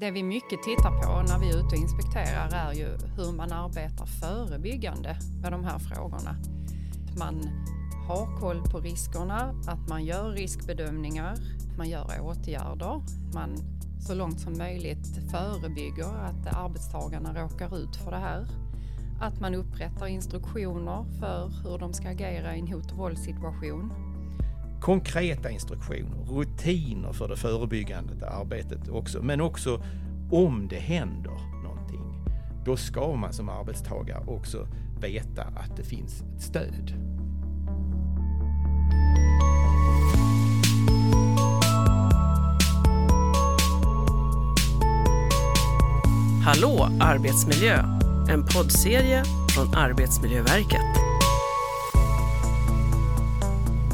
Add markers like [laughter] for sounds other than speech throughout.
Det vi mycket tittar på när vi är ute och inspekterar är ju hur man arbetar förebyggande med de här frågorna. Att Man har koll på riskerna, att man gör riskbedömningar, man gör åtgärder, man så långt som möjligt förebygger att arbetstagarna råkar ut för det här. Att man upprättar instruktioner för hur de ska agera i en hot och våldssituation. Konkreta instruktioner, rutiner för det förebyggande arbetet också, men också om det händer någonting. Då ska man som arbetstagare också veta att det finns ett stöd. Hallå arbetsmiljö! En poddserie från Arbetsmiljöverket.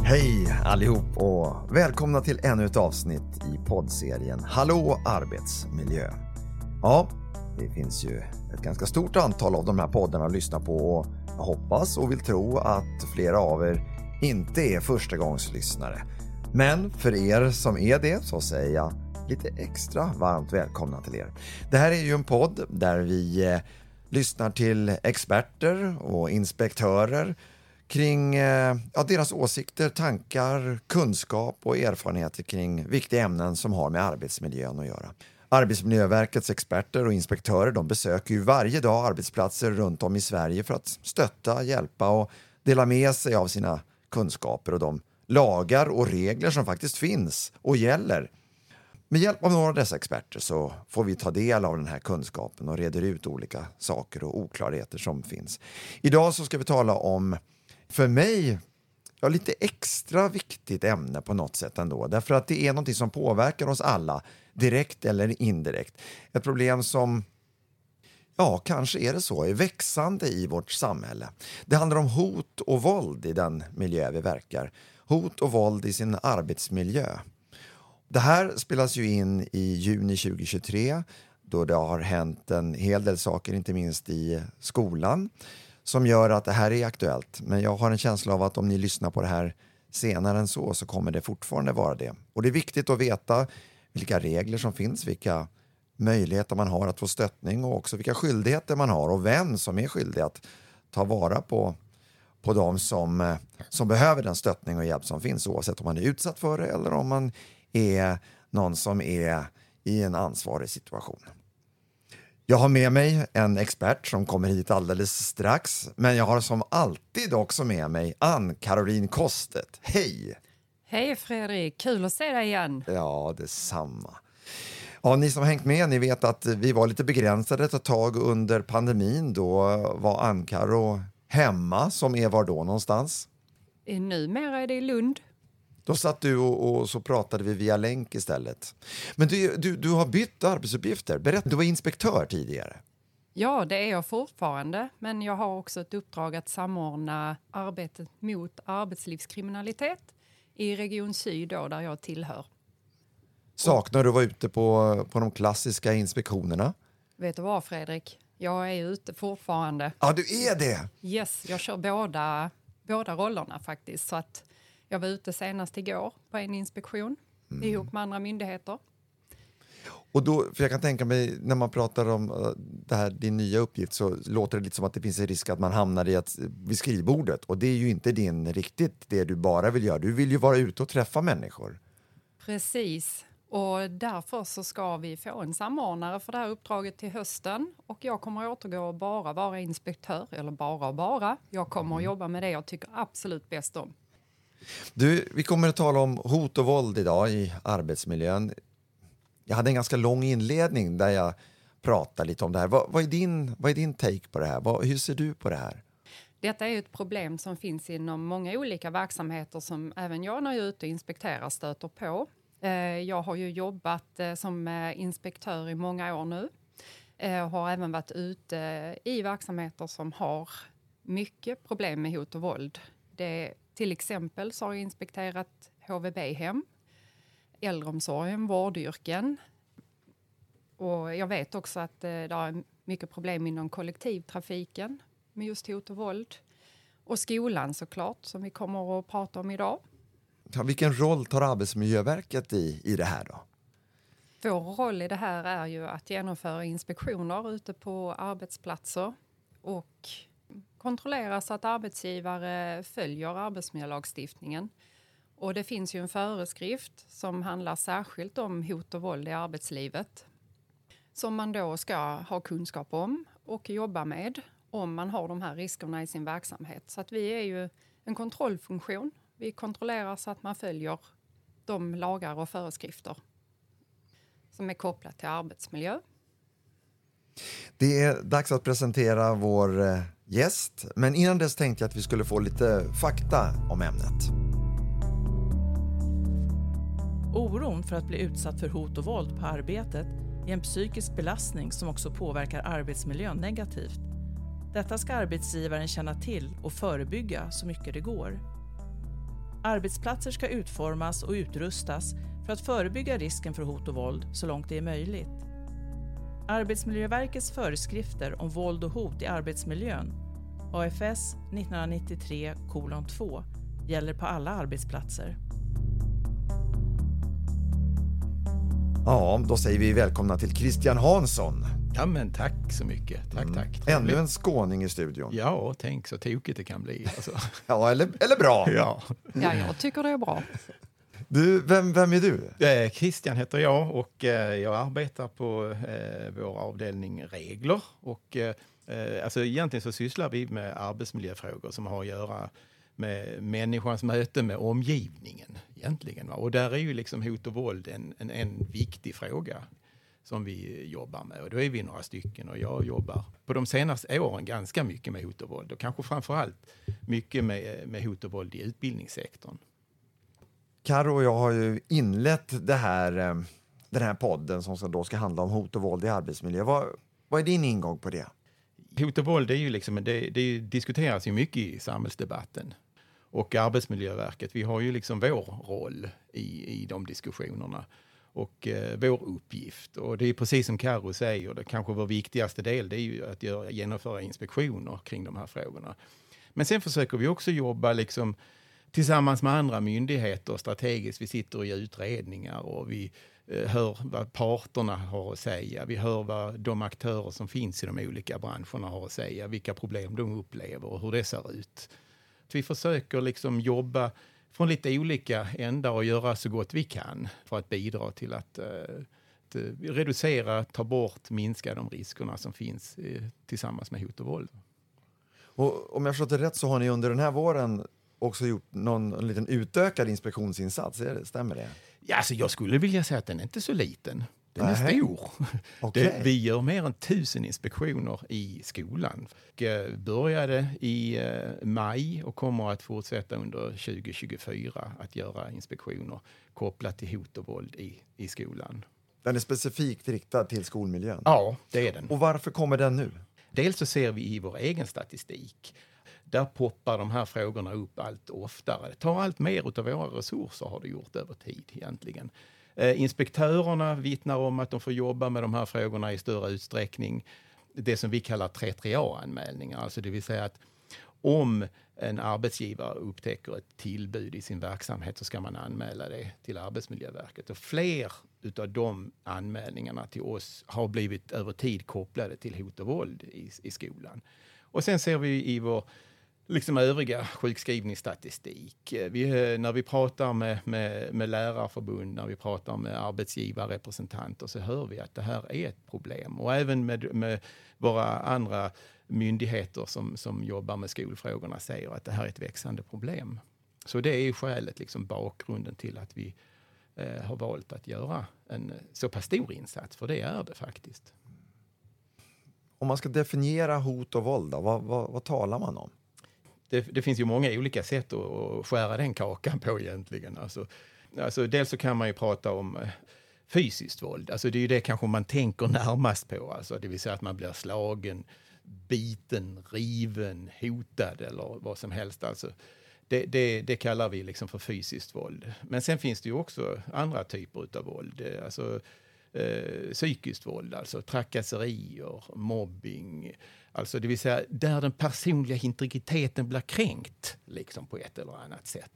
Hej allihop och välkomna till ännu ett avsnitt i poddserien Hallå arbetsmiljö. Ja, det finns ju ett ganska stort antal av de här poddarna att lyssna på och jag hoppas och vill tro att flera av er inte är förstagångslyssnare. Men för er som är det så säger jag lite extra varmt välkomna till er. Det här är ju en podd där vi eh, lyssnar till experter och inspektörer kring eh, ja, deras åsikter, tankar, kunskap och erfarenheter kring viktiga ämnen som har med arbetsmiljön att göra. Arbetsmiljöverkets experter och inspektörer de besöker ju varje dag arbetsplatser runt om i Sverige för att stötta, hjälpa och dela med sig av sina kunskaper och de lagar och regler som faktiskt finns och gäller med hjälp av några av dessa experter så får vi ta del av den här kunskapen och reder ut olika saker och oklarheter som finns. Idag så ska vi tala om, för mig, ja, lite extra viktigt ämne på något sätt ändå. Därför att det är något som påverkar oss alla, direkt eller indirekt. Ett problem som Ja, kanske är det så, är växande i vårt samhälle. Det handlar om hot och våld i den miljö vi verkar. Hot och våld i sin arbetsmiljö. Det här spelas ju in i juni 2023 då det har hänt en hel del saker, inte minst i skolan, som gör att det här är aktuellt. Men jag har en känsla av att om ni lyssnar på det här senare än så, så kommer det fortfarande vara det. Och det är viktigt att veta vilka regler som finns, vilka möjligheter man har att få stöttning och också vilka skyldigheter man har och vem som är skyldig att ta vara på, på de som, som behöver den stöttning och hjälp som finns oavsett om man är utsatt för det eller om man är någon som är i en ansvarig situation. Jag har med mig en expert som kommer hit alldeles strax, men jag har som alltid också med mig Ann-Caroline Kostet. Hej! Hej Fredrik, kul att se dig igen. Ja, detsamma. Ja, ni som har hängt med, ni vet att vi var lite begränsade ett tag under pandemin. Då var Ann-Caro hemma, som är var då någonstans? Numera är det i Lund. Då satt du och, och, så pratade vi via länk istället. Men du, du, du har bytt arbetsuppgifter. Berätta, du var inspektör tidigare. Ja, det är jag fortfarande, men jag har också ett uppdrag att samordna arbetet mot arbetslivskriminalitet i Region Syd, då, där jag tillhör. Saknar du att vara ute på, på de klassiska inspektionerna? Vet du vad, Fredrik? Jag är ute fortfarande. Ja, du är det? Yes, jag kör båda, båda rollerna faktiskt. Så att jag var ute senast igår på en inspektion mm. ihop med andra myndigheter. Och då, för jag kan tänka mig, när man pratar om uh, det här, din nya uppgift så låter det lite som att det finns en risk att man hamnar i att, vid skrivbordet och det är ju inte din riktigt det du bara vill göra. Du vill ju vara ute och träffa människor. Precis, och därför så ska vi få en samordnare för det här uppdraget till hösten och jag kommer återgå och bara vara inspektör, eller bara och bara. Jag kommer att mm. jobba med det jag tycker absolut bäst om. Du, vi kommer att tala om hot och våld idag i arbetsmiljön. Jag hade en ganska lång inledning där jag pratade lite om det här. Vad, vad är, din, vad är din take på det här? Vad, hur ser du på det här? Detta är ett problem som finns inom många olika verksamheter som även jag när jag är ute och inspekterar stöter på. Eh, jag har ju jobbat eh, som eh, inspektör i många år nu. Jag har även varit ute i verksamheter som har mycket problem med hot och våld. Det till exempel så har jag inspekterat HVB-hem, äldreomsorgen, vårdyrken. Och jag vet också att eh, det är mycket problem inom kollektivtrafiken med just hot och våld. Och skolan såklart, som vi kommer att prata om idag. Ja, vilken roll tar Arbetsmiljöverket i, i det här då? Vår roll i det här är ju att genomföra inspektioner ute på arbetsplatser och kontrollera så att arbetsgivare följer arbetsmiljölagstiftningen. Och det finns ju en föreskrift som handlar särskilt om hot och våld i arbetslivet som man då ska ha kunskap om och jobba med om man har de här riskerna i sin verksamhet. Så att vi är ju en kontrollfunktion. Vi kontrollerar så att man följer de lagar och föreskrifter som är kopplat till arbetsmiljö. Det är dags att presentera vår eh, gäst, men innan dess tänkte jag att vi skulle få lite fakta om ämnet. Oron för att bli utsatt för hot och våld på arbetet är en psykisk belastning som också påverkar arbetsmiljön negativt. Detta ska arbetsgivaren känna till och förebygga så mycket det går. Arbetsplatser ska utformas och utrustas för att förebygga risken för hot och våld så långt det är möjligt. Arbetsmiljöverkets föreskrifter om våld och hot i arbetsmiljön, AFS 1993-2, gäller på alla arbetsplatser. Ja, då säger vi välkomna till Christian Hansson. Ja, men tack så mycket. Tack, Mm. tack. Ännu en skåning i studion. Ja, tänk så tokigt det kan bli. Alltså. [laughs] Ja, eller, eller bra. [laughs] ja. Ja, jag tycker det är bra. Du, vem, vem är du? Eh, Christian heter jag och eh, jag arbetar på eh, vår avdelning regler. Och, eh, alltså egentligen så sysslar vi med arbetsmiljöfrågor som har att göra med människans möte med omgivningen. egentligen. Va? Och där är ju liksom hot och våld en, en, en viktig fråga som vi jobbar med. Och då är vi några stycken och jag jobbar på de senaste åren ganska mycket med hot och våld och kanske framför allt mycket med, med hot och våld i utbildningssektorn. Karo och jag har ju inlett det här, eh, den här podden som ska- då ska handla om hot och våld i arbetsmiljö. Vad, vad är din ingång på det? Hot och våld är ju liksom, det, det diskuteras ju mycket i samhällsdebatten. Och Arbetsmiljöverket, vi har ju liksom vår roll i, i de diskussionerna och eh, vår uppgift. Och det är precis som Karo säger, det kanske vår viktigaste del, det är ju att göra, genomföra inspektioner kring de här frågorna. Men sen försöker vi också jobba liksom tillsammans med andra myndigheter strategiskt. Vi sitter i utredningar och vi eh, hör vad parterna har att säga. Vi hör vad de aktörer som finns i de olika branscherna har att säga, vilka problem de upplever och hur det ser ut. Vi försöker liksom jobba från lite olika ändar och göra så gott vi kan för att bidra till att, eh, att eh, reducera, ta bort, minska de riskerna som finns tillsammans med hot och våld. Och om jag förstått det rätt så har ni under den här våren också gjort någon en liten utökad inspektionsinsats, är det, stämmer det? Ja, alltså jag skulle vilja säga att den är inte så liten. Den är Nej. stor. [laughs] Okej. Det, vi gör mer än tusen inspektioner i skolan. Och, eh, började i eh, maj och kommer att fortsätta under 2024 att göra inspektioner kopplat till hot och våld i, i skolan. Den är specifikt riktad till skolmiljön. Ja, det är den. Och varför kommer den nu? Dels så ser vi i vår egen statistik, där poppar de här frågorna upp allt oftare. Det tar allt mer av våra resurser har det gjort över tid egentligen. Eh, inspektörerna vittnar om att de får jobba med de här frågorna i större utsträckning. Det som vi kallar 3.3a-anmälningar, alltså det vill säga att om en arbetsgivare upptäcker ett tillbud i sin verksamhet så ska man anmäla det till Arbetsmiljöverket. Och fler utav de anmälningarna till oss har blivit över tid kopplade till hot och våld i, i skolan. Och sen ser vi i vår liksom övriga sjukskrivningsstatistik. Eh, vi, eh, när vi pratar med, med, med lärarförbund, när vi pratar med arbetsgivarrepresentanter så hör vi att det här är ett problem. Och även med, med våra andra myndigheter som, som jobbar med skolfrågorna säger att det här är ett växande problem. Så det är skälet, liksom bakgrunden till att vi eh, har valt att göra en så pass stor insats, för det är det faktiskt. Om man ska definiera hot och våld, då, vad, vad, vad talar man om? Det, det finns ju många olika sätt att, att skära den kakan på egentligen. Alltså, alltså, dels så kan man ju prata om eh, fysiskt våld. Alltså, det är ju det kanske man tänker närmast på. Alltså, det vill säga att man blir slagen, biten, riven, hotad eller vad som helst. Alltså, det, det, det kallar vi liksom för fysiskt våld. Men sen finns det ju också andra typer av våld. Eh, alltså, eh, psykiskt våld, alltså trakasserier, mobbing. Alltså det vill säga där den personliga integriteten blir kränkt liksom på ett eller annat sätt.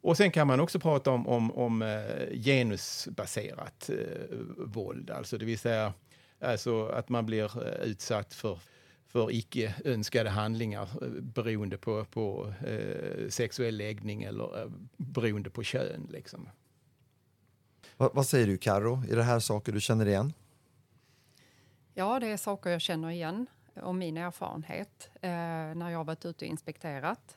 Och sen kan man också prata om, om, om eh, genusbaserat eh, våld, alltså det vill säga alltså att man blir eh, utsatt för för icke önskade handlingar eh, beroende på, på eh, sexuell läggning eller eh, beroende på kön. Liksom. Vad, vad säger du Karo? Är det här saker du känner igen? Ja, det är saker jag känner igen och min erfarenhet eh, när jag varit ute och inspekterat.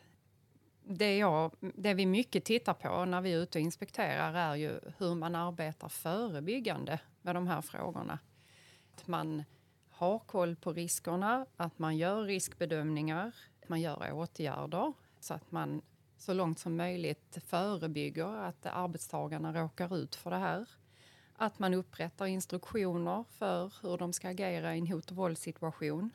Det, jag, det vi mycket tittar på när vi är ute och inspekterar är ju hur man arbetar förebyggande med de här frågorna. Att man har koll på riskerna, att man gör riskbedömningar, att man gör åtgärder så att man så långt som möjligt förebygger att arbetstagarna råkar ut för det här. Att man upprättar instruktioner för hur de ska agera i en hot och våldssituation.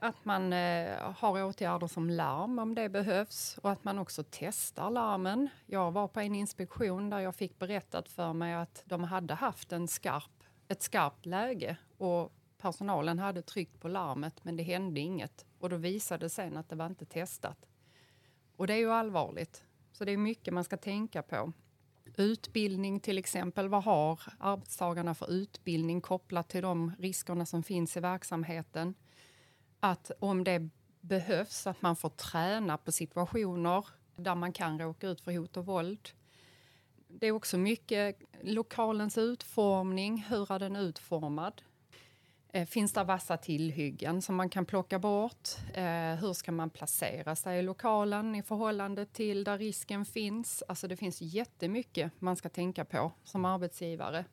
Att man eh, har åtgärder som larm om det behövs och att man också testar larmen. Jag var på en inspektion där jag fick berättat för mig att de hade haft en skarp, ett skarpt läge och personalen hade tryckt på larmet men det hände inget. Och då visade det sen att det var inte testat. Och det är ju allvarligt. Så det är mycket man ska tänka på. Utbildning till exempel. Vad har arbetstagarna för utbildning kopplat till de riskerna som finns i verksamheten? Att om det behövs, att man får träna på situationer där man kan råka ut för hot och våld. Det är också mycket lokalens utformning. Hur är den utformad? Eh, finns det vassa tillhyggen som man kan plocka bort? Eh, hur ska man placera sig i lokalen i förhållande till där risken finns? Alltså det finns jättemycket man ska tänka på som arbetsgivare.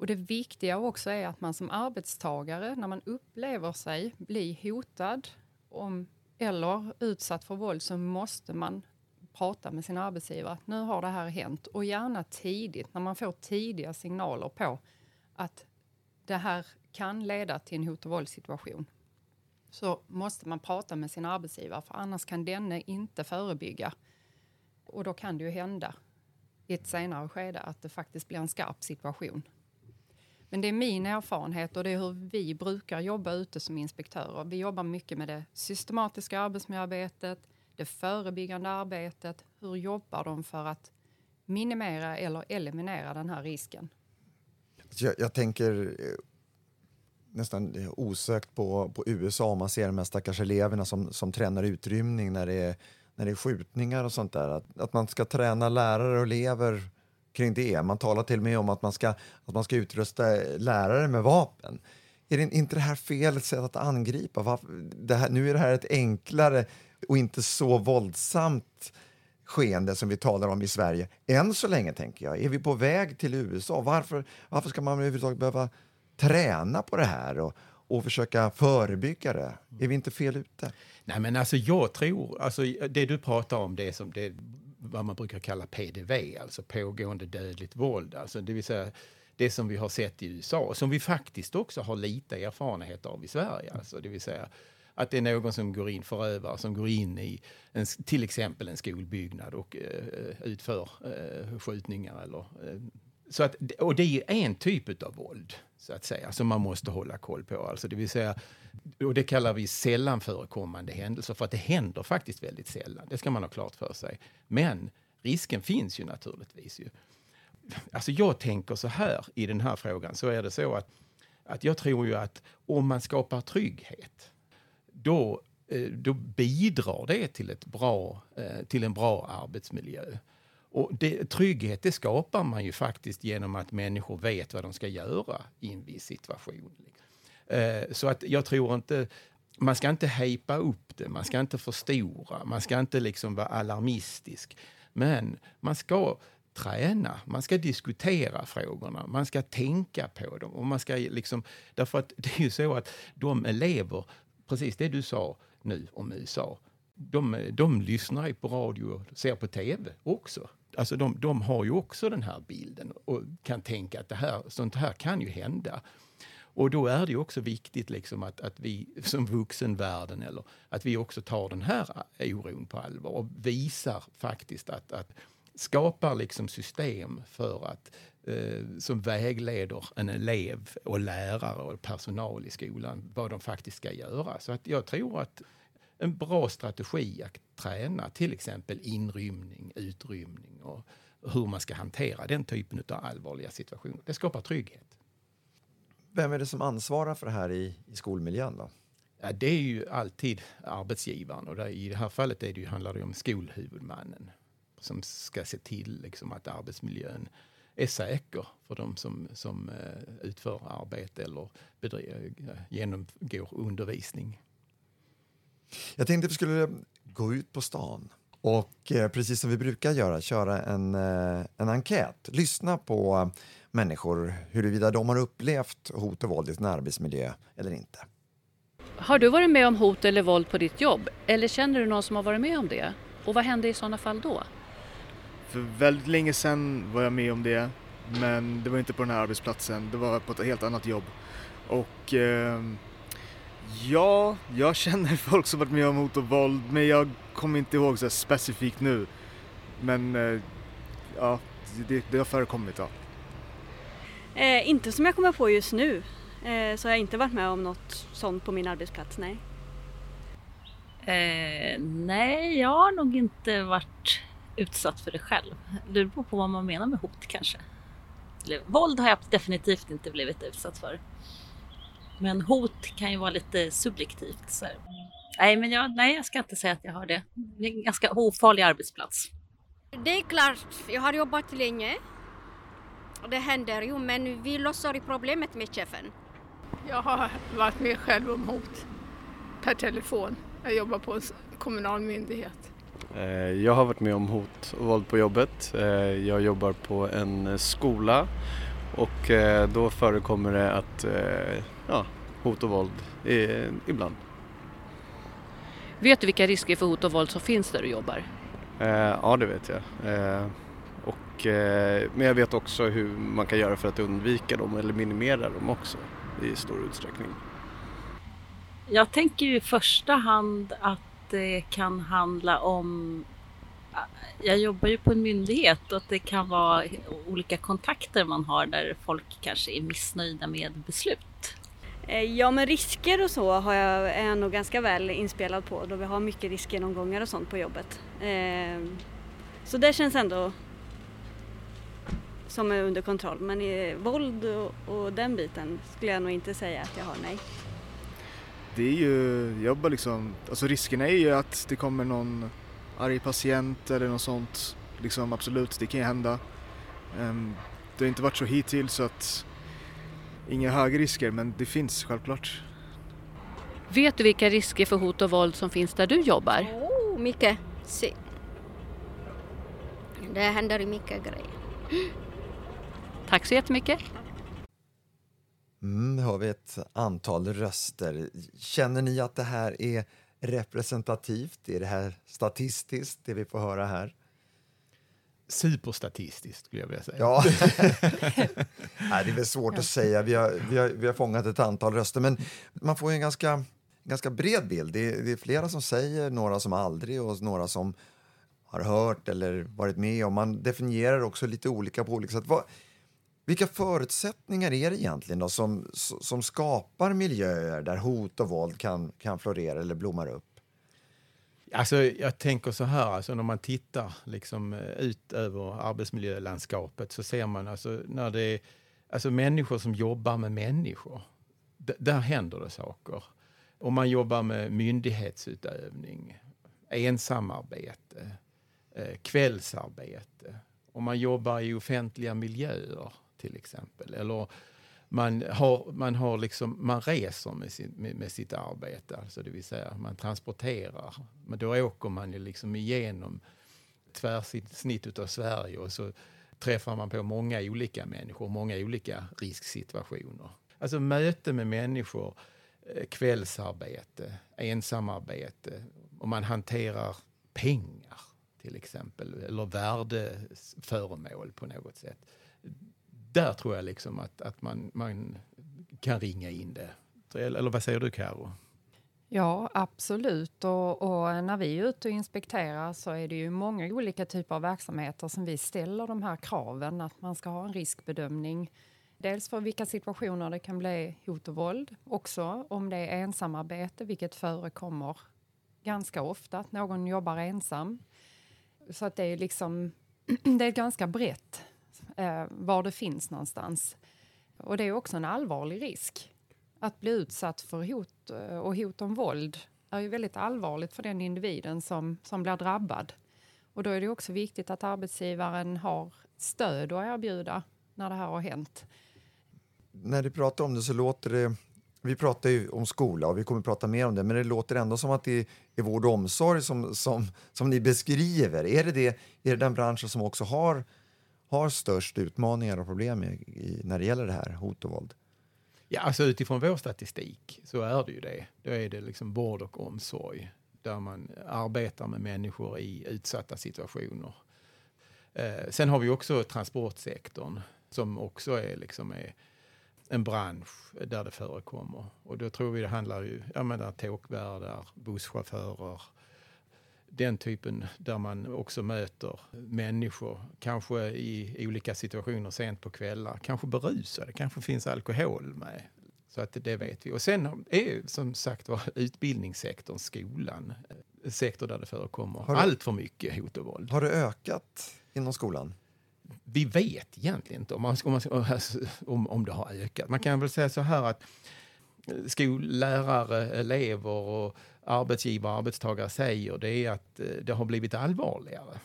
Och det viktiga också är att man som arbetstagare, när man upplever sig bli hotad om, eller utsatt för våld, så måste man prata med sin arbetsgivare. Nu har det här hänt och gärna tidigt, när man får tidiga signaler på att det här kan leda till en hot och våldssituation så måste man prata med sin arbetsgivare för annars kan denne inte förebygga. Och då kan det ju hända i ett senare skede att det faktiskt blir en skarp situation. Men det är min erfarenhet och det är hur vi brukar jobba ute som inspektörer. Vi jobbar mycket med det systematiska arbetsmiljöarbetet, det förebyggande arbetet. Hur jobbar de för att minimera eller eliminera den här risken? Jag, jag tänker eh, nästan osökt på, på USA. Man ser de här stackars eleverna som, som tränar utrymning när det, är, när det är skjutningar och sånt där. Att, att man ska träna lärare och elever kring det. Man talar till och med om att man ska, att man ska utrusta lärare med vapen. Är det inte det här fel sätt att angripa? Varför, det här, nu är det här ett enklare och inte så våldsamt skeende som vi talar om i Sverige. Än så länge, tänker jag. Är vi på väg till USA? Varför, varför ska man överhuvudtaget behöva träna på det här och, och försöka förebygga det? Är vi inte fel ute? Nej, men alltså jag tror, alltså det du pratar om, det som det vad man brukar kalla PDV, alltså pågående dödligt våld, alltså det vill säga det som vi har sett i USA, och som vi faktiskt också har lite erfarenhet av i Sverige, alltså det vill säga att det är någon som går in, förövare som går in i en, till exempel en skolbyggnad och eh, eh, utför eh, skjutningar eller eh, så att, och det är en typ av våld, så att säga, som man måste hålla koll på. Alltså det vill säga, och det kallar vi sällan förekommande händelser, för att det händer faktiskt väldigt sällan. Det ska man ha klart för sig. Men risken finns ju naturligtvis. Ju. Alltså jag tänker så här i den här frågan, så är det så att, att jag tror ju att om man skapar trygghet, då, eh, då bidrar det till, ett bra, eh, till en bra arbetsmiljö. Och det, trygghet det skapar man ju faktiskt genom att människor vet vad de ska göra i en viss situation. Liksom. Eh, så att jag tror inte, man ska inte hejpa upp det, man ska inte förstora, man ska inte liksom vara alarmistisk. Men man ska träna, man ska diskutera frågorna, man ska tänka på dem. Och man ska liksom, därför att det är ju så att de elever, precis det du sa nu om USA, de, de lyssnar ju på radio och ser på tv också alltså de, de har ju också den här bilden och kan tänka att det här, sånt här kan ju hända. Och då är det också viktigt liksom att, att vi som vuxenvärlden, eller att vi också tar den här oron på allvar och visar faktiskt att, att skapar liksom system för att eh, som vägleder en elev och lärare och personal i skolan vad de faktiskt ska göra. Så att jag tror att en bra strategi att träna till exempel inrymning, utrymning och hur man ska hantera den typen av allvarliga situationer. Det skapar trygghet. Vem är det som ansvarar för det här i, i skolmiljön? Då? Ja, det är ju alltid arbetsgivaren och där, i det här fallet är det ju, handlar det om skolhuvudmannen som ska se till liksom, att arbetsmiljön är säker för de som, som uh, utför arbete eller bedriver, uh, genomgår undervisning. Jag tänkte att vi skulle gå ut på stan och eh, precis som vi brukar göra köra en, eh, en enkät. Lyssna på människor huruvida de har upplevt hot och våld i sin arbetsmiljö eller inte. Har du varit med om hot eller våld på ditt jobb? Eller känner du någon som har varit med om det? Och vad hände i sådana fall då? För väldigt länge sedan var jag med om det, men det var inte på den här arbetsplatsen, det var på ett helt annat jobb. Och eh, ja, jag känner [laughs] folk som varit med om hot och våld, men jag kommer inte ihåg så specifikt nu. Men eh, ja, det, det har förekommit. Ja. Eh, inte som jag kommer på just nu, eh, så har jag inte varit med om något sånt på min arbetsplats, nej. Eh, nej, jag har nog inte varit utsatt för det själv. Det beror på vad man menar med hot kanske. Våld har jag definitivt inte blivit utsatt för. Men hot kan ju vara lite subjektivt. Så. Nej, men jag, nej, jag ska inte säga att jag har det. Det är en ganska ofarlig arbetsplats. Det är klart, jag har jobbat länge. Det händer ju, men vi löser problemet med chefen. Jag har varit med själv om hot per telefon. Jag jobbar på en kommunal myndighet. Eh, jag har varit med om hot och våld på jobbet. Eh, jag jobbar på en skola och eh, då förekommer det att ja, hot och våld ibland. Vet du vilka risker för hot och våld som finns där du jobbar? Ja, det vet jag. Och, men jag vet också hur man kan göra för att undvika dem eller minimera dem också i stor utsträckning. Jag tänker i första hand att det kan handla om jag jobbar ju på en myndighet och att det kan vara olika kontakter man har där folk kanske är missnöjda med beslut. Eh, ja men risker och så har jag, är jag nog ganska väl inspelad på då vi har mycket riskgenomgångar och sånt på jobbet. Ehm, så det känns ändå som är under kontroll men i våld och, och den biten skulle jag nog inte säga att jag har nej det är ju, jag bara liksom, alltså risken är ju att det kommer någon arg patient eller något sånt. Liksom absolut, det kan ju hända. Ehm, det har inte varit så hittills så att inga höga risker men det finns självklart. Vet du vilka risker för hot och våld som finns där du jobbar? Oh, mycket. Si. Det händer mycket grejer. Tack så jättemycket. Mm, har vi ett antal röster. Känner ni att det här är representativt? Är det här statistiskt, det vi får höra här? Superstatistiskt skulle jag vilja säga. Ja. [laughs] Nej, det är väl svårt att säga. Vi har, vi, har, vi har fångat ett antal röster, men man får en ganska, ganska bred bild. Det är, det är flera som säger, några som aldrig och några som har hört eller varit med om. Man definierar också lite olika på olika sätt. Vad, vilka förutsättningar är det egentligen då som, som skapar miljöer där hot och våld kan, kan florera eller blommar upp? Alltså, jag tänker så här, alltså, när man tittar liksom, eh, ut över arbetsmiljölandskapet så ser man alltså, när det är alltså, människor som jobbar med människor. där händer det saker. Om man jobbar med myndighetsutövning, ensamarbete, eh, kvällsarbete. Om man jobbar i offentliga miljöer till exempel. Eller man, har, man, har liksom, man reser med, sin, med, med, sitt arbete, alltså det vill säga man transporterar. Men då åker man ju liksom igenom tvärsnitt av Sverige och så träffar man på många olika människor, många olika risksituationer. Alltså möte med människor, eh, kvällsarbete, ensamarbete och man hanterar pengar till exempel, eller värdeföremål på något sätt där tror jag liksom att, att man, man kan ringa in det. Eller vad säger du Karo? Ja, absolut. Och, och, när vi är ute och inspekterar så är det ju många olika typer av verksamheter som vi ställer de här kraven att man ska ha en riskbedömning. Dels för vilka situationer det kan bli hot och våld, också om det är ensamarbete, vilket förekommer ganska ofta att någon jobbar ensam. Så att det är liksom, [clears throat] det är ganska brett eh, var det finns någonstans. Och det är också en allvarlig risk. Att bli utsatt för hot eh, och hot om våld är ju väldigt allvarligt för den individen som, som blir drabbad. Och då är det också viktigt att arbetsgivaren har stöd att erbjuda när det här har hänt. När du pratar om det så låter det vi pratar ju om skola och vi kommer att prata mer om det, men det låter ändå som att det är vård och omsorg som, som, som ni beskriver. Är det, det, är det den branschen som också har, har störst utmaningar och problem i, i, när det gäller det här, hot och våld? Ja, alltså utifrån vår statistik så är det ju det. Då är det liksom vård och omsorg där man arbetar med människor i utsatta situationer. Eh, sen har vi också transportsektorn som också är, liksom är en bransch där det förekommer. Och då tror vi det handlar ju, om tågvärdar, busschaufförer, den typen där man också möter människor, kanske i olika situationer sent på kvällar, kanske berusade, kanske finns alkohol med. Så att det vet vi. Och sen är som sagt var utbildningssektorn, skolan, en sektor där det förekommer det, allt för mycket hot och våld. Har det ökat inom skolan? vi vet egentligen inte om, man, om, om, om det har ökat. Man kan väl säga så här att skollärare, elever och arbetsgivare och arbetstagare säger det är att eh, det har blivit allvarligare.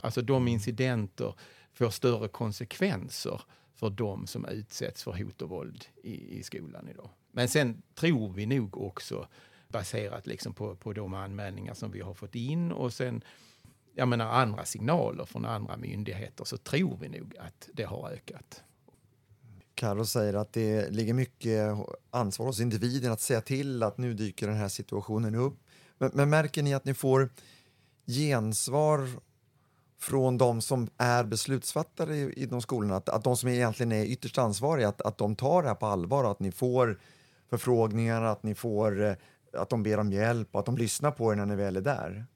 Alltså de mm. incidenter får större konsekvenser för de som utsätts för hot och våld i, i skolan idag. Men sen tror vi nog också, baserat liksom på, på de anmälningar som vi har fått in och sen jag menar, andra signaler från andra myndigheter så tror vi nog att det har ökat. Carro säger att det ligger mycket ansvar hos individen att säga till att nu dyker den här situationen upp. Men, men märker ni att ni får gensvar från de som är beslutsfattare i, i de skolorna, att, att de som egentligen är ytterst ansvariga, att, att de tar det här på allvar och att ni får förfrågningar, att ni får eh, att de ber om hjälp och att de lyssnar på er när ni väl är där?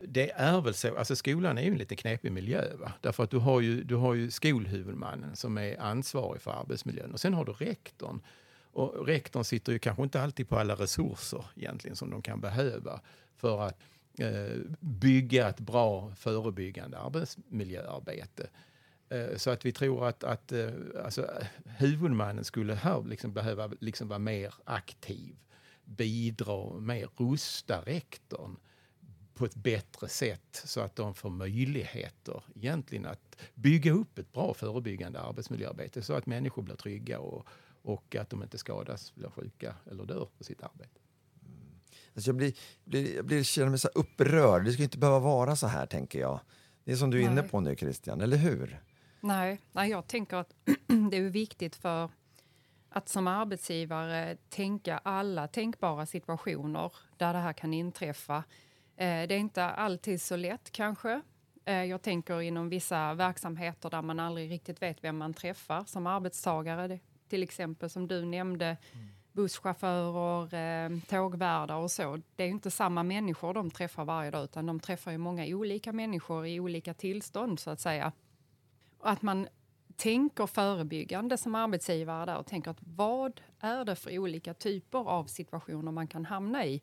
Det är väl så, alltså skolan är ju en lite knepig miljö. Va? Därför att du har, ju, du har ju skolhuvudmannen som är ansvarig för arbetsmiljön och sen har du rektorn. Och rektorn sitter ju kanske inte alltid på alla resurser egentligen som de kan behöva för att eh, bygga ett bra förebyggande arbetsmiljöarbete. Eh, så att vi tror att, att eh, alltså, huvudmannen skulle här liksom behöva liksom vara mer aktiv, bidra mer, rusta rektorn på ett bättre sätt så att de får möjligheter egentligen att bygga upp ett bra förebyggande arbetsmiljöarbete så att människor blir trygga och, och att de inte skadas, blir sjuka eller dör på sitt arbete. Alltså jag, blir, blir, jag blir, känner mig så upprörd. Det ska inte behöva vara så här, tänker jag. Det är som du är nej. inne på nu, Christian, eller hur? Nej, nej jag tänker att [clears throat] det är viktigt för att som arbetsgivare tänka alla tänkbara situationer där det här kan inträffa det är inte alltid så lätt kanske. Eh, jag tänker inom vissa verksamheter där man aldrig riktigt vet vem man träffar som arbetstagare. Till exempel som du nämnde, mm. busschaufförer, eh, tågvärdar och så. Det är inte samma människor de träffar varje dag utan de träffar ju många olika människor i olika tillstånd så att säga. Att man tänker förebyggande som arbetsgivare där och tänker att vad är det för olika typer av situationer man kan hamna i?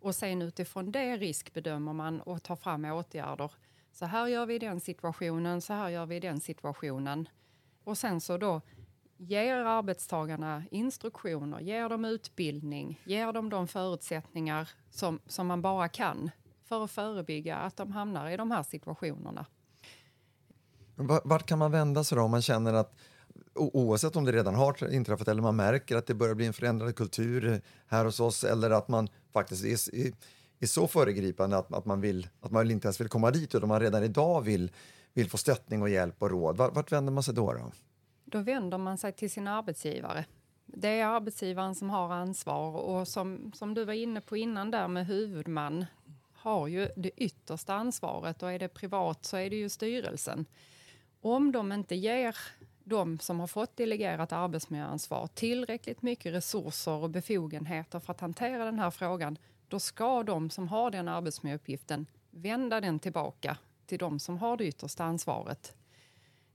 Och sen utifrån det riskbedömer man och tar fram åtgärder. Så här gör vi i den situationen, så här gör vi i den situationen. Och sen så då ger arbetstagarna instruktioner, ger dem utbildning, ger dem de förutsättningar som, som man bara kan för att förebygga att de hamnar i de här situationerna. Vart kan man vända sig då om man känner att oavsett om det redan har inträffat eller man märker att det börjar bli en förändrad kultur här hos oss eller att man faktiskt är, är, är så föregripande att, att, man vill, att man inte ens vill komma dit utan man redan idag vill, vill få stöttning och hjälp och råd. Vart, vart vänder man sig då, då? Då vänder man sig till sin arbetsgivare. Det är arbetsgivaren som har ansvar och som, som du var inne på innan där med huvudman har ju det yttersta ansvaret och är det privat så är det ju styrelsen. Om de inte ger de som har fått delegerat arbetsmiljöansvar tillräckligt mycket resurser och befogenheter för att hantera den här frågan, då ska de som har den arbetsmiljöuppgiften vända den tillbaka till de som har det yttersta ansvaret.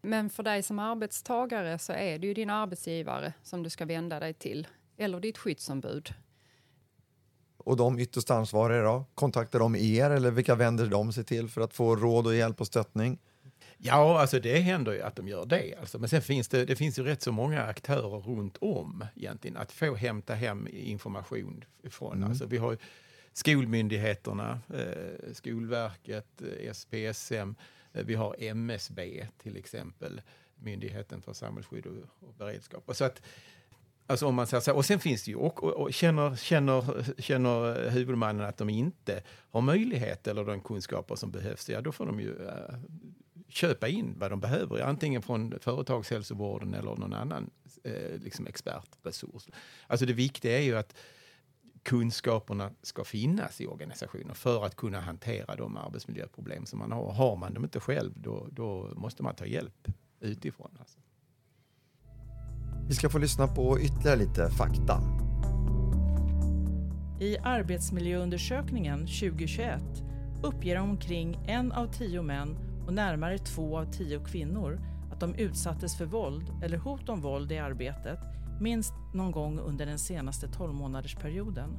Men för dig som arbetstagare så är det ju din arbetsgivare som du ska vända dig till, eller ditt skyddsombud. och de ytterst ansvariga då? Kontaktar de er eller vilka vänder de sig till för att få råd och hjälp och stöttning? Ja, alltså det händer ju att de gör det. Alltså. Men sen finns det, det finns ju rätt så många aktörer runt om egentligen att få hämta hem information ifrån. Mm. Alltså, vi har skolmyndigheterna, eh, Skolverket, eh, SPSM, eh, vi har MSB till exempel, Myndigheten för samhällsskydd och, och beredskap. Och så att, Alltså om man säger så. Och sen finns det ju, och, och, och känner, känner, känner huvudmannen att de inte har möjlighet eller de kunskaper som behövs, ja då får de ju äh, köpa in vad de behöver, antingen från företagshälsovården eller någon annan äh, liksom expertresurs. Alltså det viktiga är ju att kunskaperna ska finnas i organisationen för att kunna hantera de arbetsmiljöproblem som man har. Har man dem inte själv, då, då måste man ta hjälp utifrån. Alltså. Vi ska få lyssna på ytterligare lite fakta. I Arbetsmiljöundersökningen 2021 uppger omkring en av tio män och närmare två av tio kvinnor att de utsattes för våld eller hot om våld i arbetet minst någon gång under den senaste 12 månadersperioden.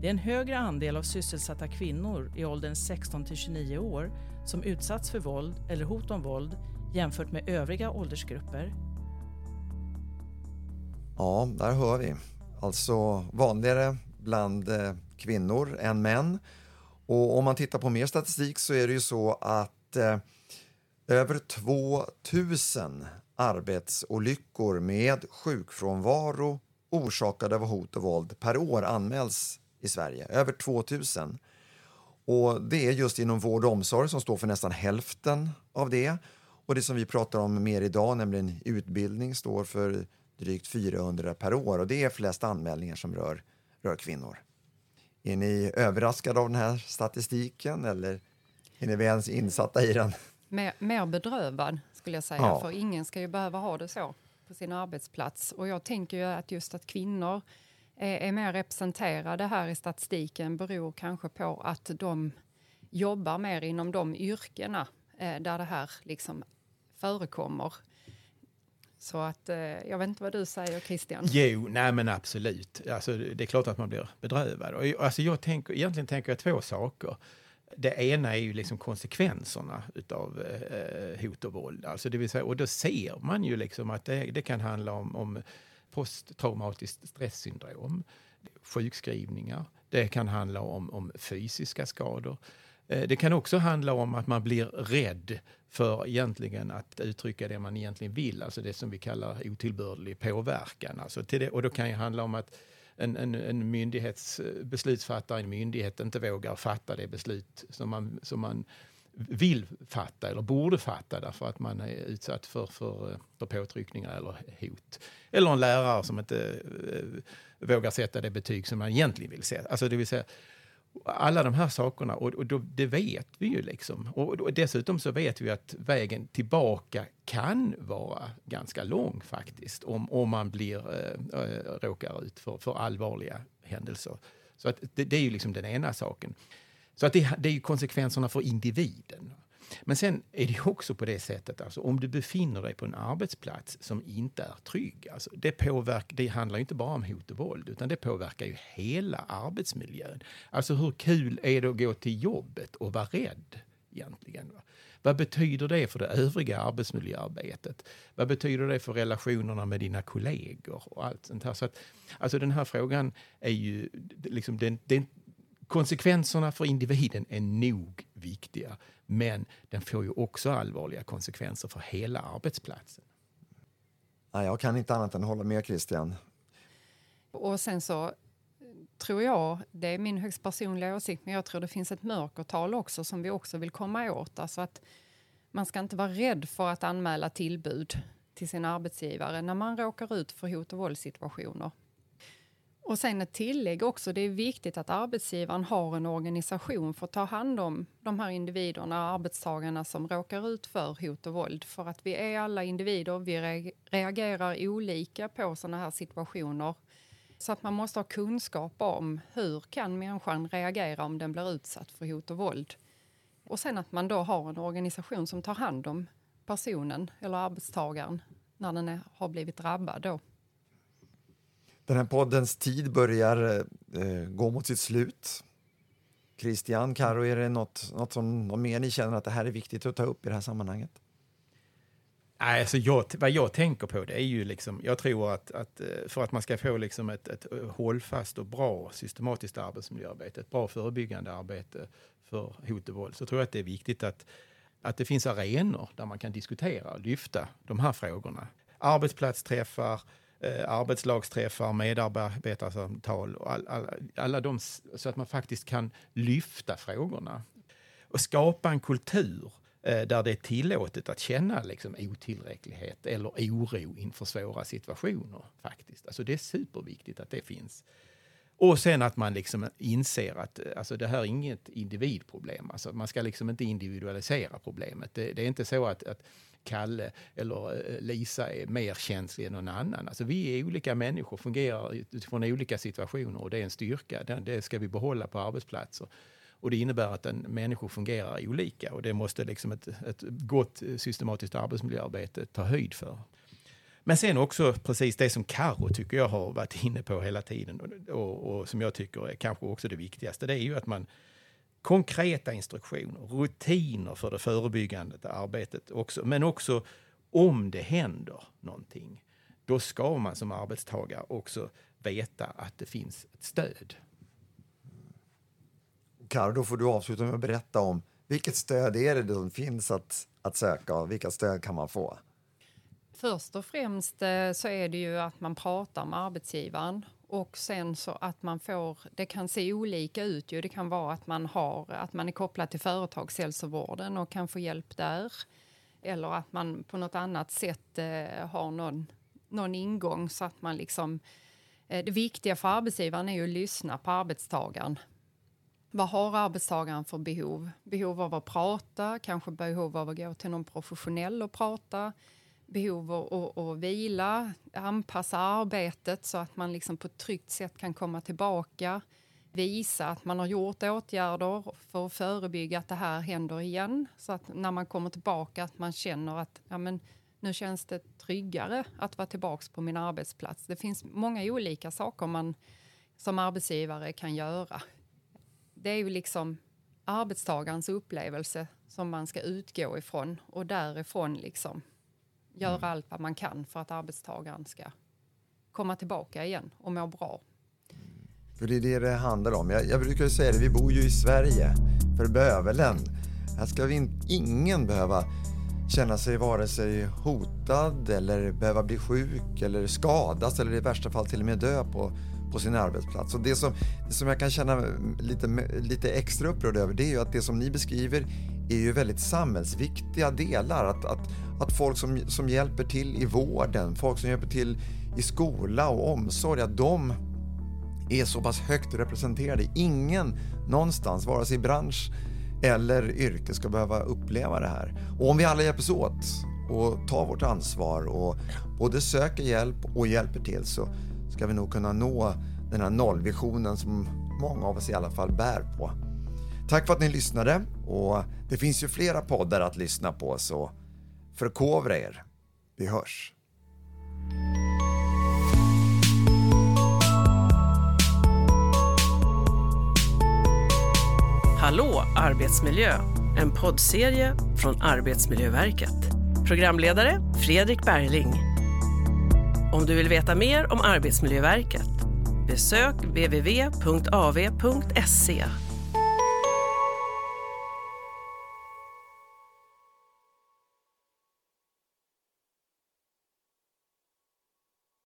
Det är en högre andel av sysselsatta kvinnor i åldern 16 till 29 år som utsatts för våld eller hot om våld jämfört med övriga åldersgrupper. Ja, där hör vi. Alltså vanligare bland eh, kvinnor än män. Och om man tittar på mer statistik så är det ju så att eh, över 2000 arbetsolyckor med sjukfrånvaro orsakade av hot och våld per år anmäls i Sverige. Över 2000. Och det är just inom vård och omsorg som står för nästan hälften av det. Och det som vi pratar om mer idag, nämligen utbildning, står för drygt 400 per år och det är flest anmälningar som rör, rör kvinnor. Är ni överraskade av den här statistiken eller är ni ens insatta i den? Mer, mer bedrövad skulle jag säga, Ja. för ingen ska ju behöva ha det så på sin arbetsplats. Och jag tänker ju att just att kvinnor är, är mer representerade här i statistiken beror kanske på att de jobbar mer inom de yrkena eh, där det här liksom förekommer. Så att, eh, jag vet inte vad du säger Christian? Jo, nej men absolut. Alltså, det är klart att man blir bedrövad. Och, alltså, jag tänker, egentligen tänker jag två saker. Det ena är ju liksom konsekvenserna utav eh, hot och våld. Alltså det vill säga, och då ser man ju liksom att det, det kan handla om, om posttraumatiskt stresssyndrom, sjukskrivningar. Det kan handla om, om fysiska skador. Eh, det kan också handla om att man blir rädd för egentligen att uttrycka det man egentligen vill, alltså det som vi kallar otillbörlig påverkan. Alltså till det, och då kan det handla om att en, en, en myndighets eh, beslutsfattare, en myndighet inte vågar fatta det beslut som man, som man vill fatta eller borde fatta därför att man är utsatt för, för, eh, för påtryckningar eller hot. Eller en lärare som inte eh, vågar sätta det betyg som man egentligen vill sätta. Alltså det vill säga, alla de här sakerna, och, och då, det vet vi ju liksom. Och, och dessutom så vet vi att vägen tillbaka kan vara ganska lång faktiskt, om, om man blir, äh, råkar ut för, för allvarliga händelser. Så att det, det är ju liksom den ena saken. Så att det, det är ju konsekvenserna för individen. Men sen är det också på det sättet, alltså, om du befinner dig på en arbetsplats som inte är trygg, alltså, det, påverkar, det handlar ju inte bara om hot och våld, utan det påverkar ju hela arbetsmiljön. Alltså hur kul är det att gå till jobbet och vara rädd egentligen? Va? Vad betyder det för det övriga arbetsmiljöarbetet? Vad betyder det för relationerna med dina kollegor och allt sånt här? Så att, alltså den här frågan är ju liksom den, den, konsekvenserna för individen är nog viktiga, men den får ju också allvarliga konsekvenser för hela arbetsplatsen. Nej, jag kan inte annat än hålla med Christian. Och sen så tror jag, det är min högst personliga åsikt, men jag tror det finns ett mörkertal också som vi också vill komma åt. Alltså att man ska inte vara rädd för att anmäla tillbud till sin arbetsgivare när man råkar ut för hot och våldssituationer. Och sen ett tillägg också, det är viktigt att arbetsgivaren har en organisation för att ta hand om de här individerna, arbetstagarna som råkar ut för hot och våld. För att vi är alla individer, vi reagerar olika på sådana här situationer. Så att man måste ha kunskap om hur kan människan reagera om den blir utsatt för hot och våld. Och sen att man då har en organisation som tar hand om personen eller arbetstagaren när den är, har blivit drabbad. Då. Den här poddens tid börjar eh, gå mot sitt slut. Christian, Karo, är det något, något som något mer ni känner att det här är viktigt att ta upp i det här sammanhanget? Alltså jag, vad jag tänker på det är ju liksom, jag tror att, att eh, för att man ska få liksom ett, ett eh, hållfast och bra systematiskt arbetsmiljöarbete, ett bra förebyggande arbete för hot och våld, så tror jag att det är viktigt att, att det finns arenor där man kan diskutera och lyfta de här frågorna. Arbetsplatsträffar, eh, arbetslagsträffar, medarbetarsamtal och all, all, alla de, så att man faktiskt kan lyfta frågorna. Och skapa en kultur eh, där det är tillåtet att känna liksom, otillräcklighet eller oro inför svåra situationer. faktiskt. Alltså, det är superviktigt att det finns. Och sen att man liksom inser att eh, alltså, det här är inget individproblem. Alltså, man ska liksom inte individualisera problemet. Det, det är inte så att, att Kalle eller eh, Lisa är mer känslig än någon annan. Alltså vi är olika människor, fungerar utifrån olika situationer och det är en styrka. Det ska vi behålla på arbetsplatser. Och det innebär att en människor fungerar olika och det måste liksom ett, ett gott systematiskt arbetsmiljöarbete ta höjd för. Men sen också precis det som Karo tycker jag har varit inne på hela tiden och, och, och som jag tycker är kanske också det viktigaste. Det är ju att man konkreta instruktioner, rutiner för det förebyggande arbetet också. Men också om det händer någonting, då ska man som arbetstagare också veta att det finns ett stöd. Karo, då får du avsluta med att berätta om vilket stöd är det som finns att, att söka och vilka stöd kan man få? Först och främst eh, så är det ju att man pratar med arbetsgivaren och sen så att man får, det kan se olika ut ju. Det kan vara att man, har, att man är kopplad till företagshälsovården och kan få hjälp där. Eller att man på något annat sätt eh, har någon, någon ingång så att man liksom... Eh, det viktiga för arbetsgivaren är ju att lyssna på arbetstagaren. Vad har arbetstagaren för behov? Behov av att prata, kanske behov av att gå till någon professionell och prata behov av att vila, anpassa arbetet så att man liksom på ett tryggt sätt kan komma tillbaka. Visa att man har gjort åtgärder för att förebygga att det här händer igen. Så att när man kommer tillbaka att man känner att ja, men, nu känns det tryggare att vara tillbaka på min arbetsplats. Det finns många olika saker man som arbetsgivare kan göra. Det är ju liksom arbetstagarens upplevelse som man ska utgå ifrån och därifrån liksom göra mm. allt vad man kan för att arbetstagaren ska komma tillbaka igen och må bra. För det är det det handlar om. Jag, jag brukar säga det, vi bor ju i Sverige, för bövelen. Här ska vi in, ingen behöva känna sig vare sig hotad eller behöva bli sjuk eller skadas eller i värsta fall till och med dö på, på sin arbetsplats. Och det som, det som jag kan känna lite, lite extra upprörd över det är ju att det som ni beskriver är ju väldigt samhällsviktiga delar. Att, att, att folk som, som hjälper till i vården, folk som hjälper till i skola och omsorg, att de är så pass högt representerade. Ingen någonstans, vare sig i bransch eller yrke, ska behöva uppleva det här. Och om vi alla hjälps åt och tar vårt ansvar och både söker hjälp och hjälper till så ska vi nog kunna nå den här nollvisionen som många av oss i alla fall bär på. Tack för att ni lyssnade och det finns ju flera poddar att lyssna på så förkovra er. Vi hörs! Hallå arbetsmiljö! En poddserie från Arbetsmiljöverket. Programledare Fredrik Bergling. Om du vill veta mer om Arbetsmiljöverket besök www.av.se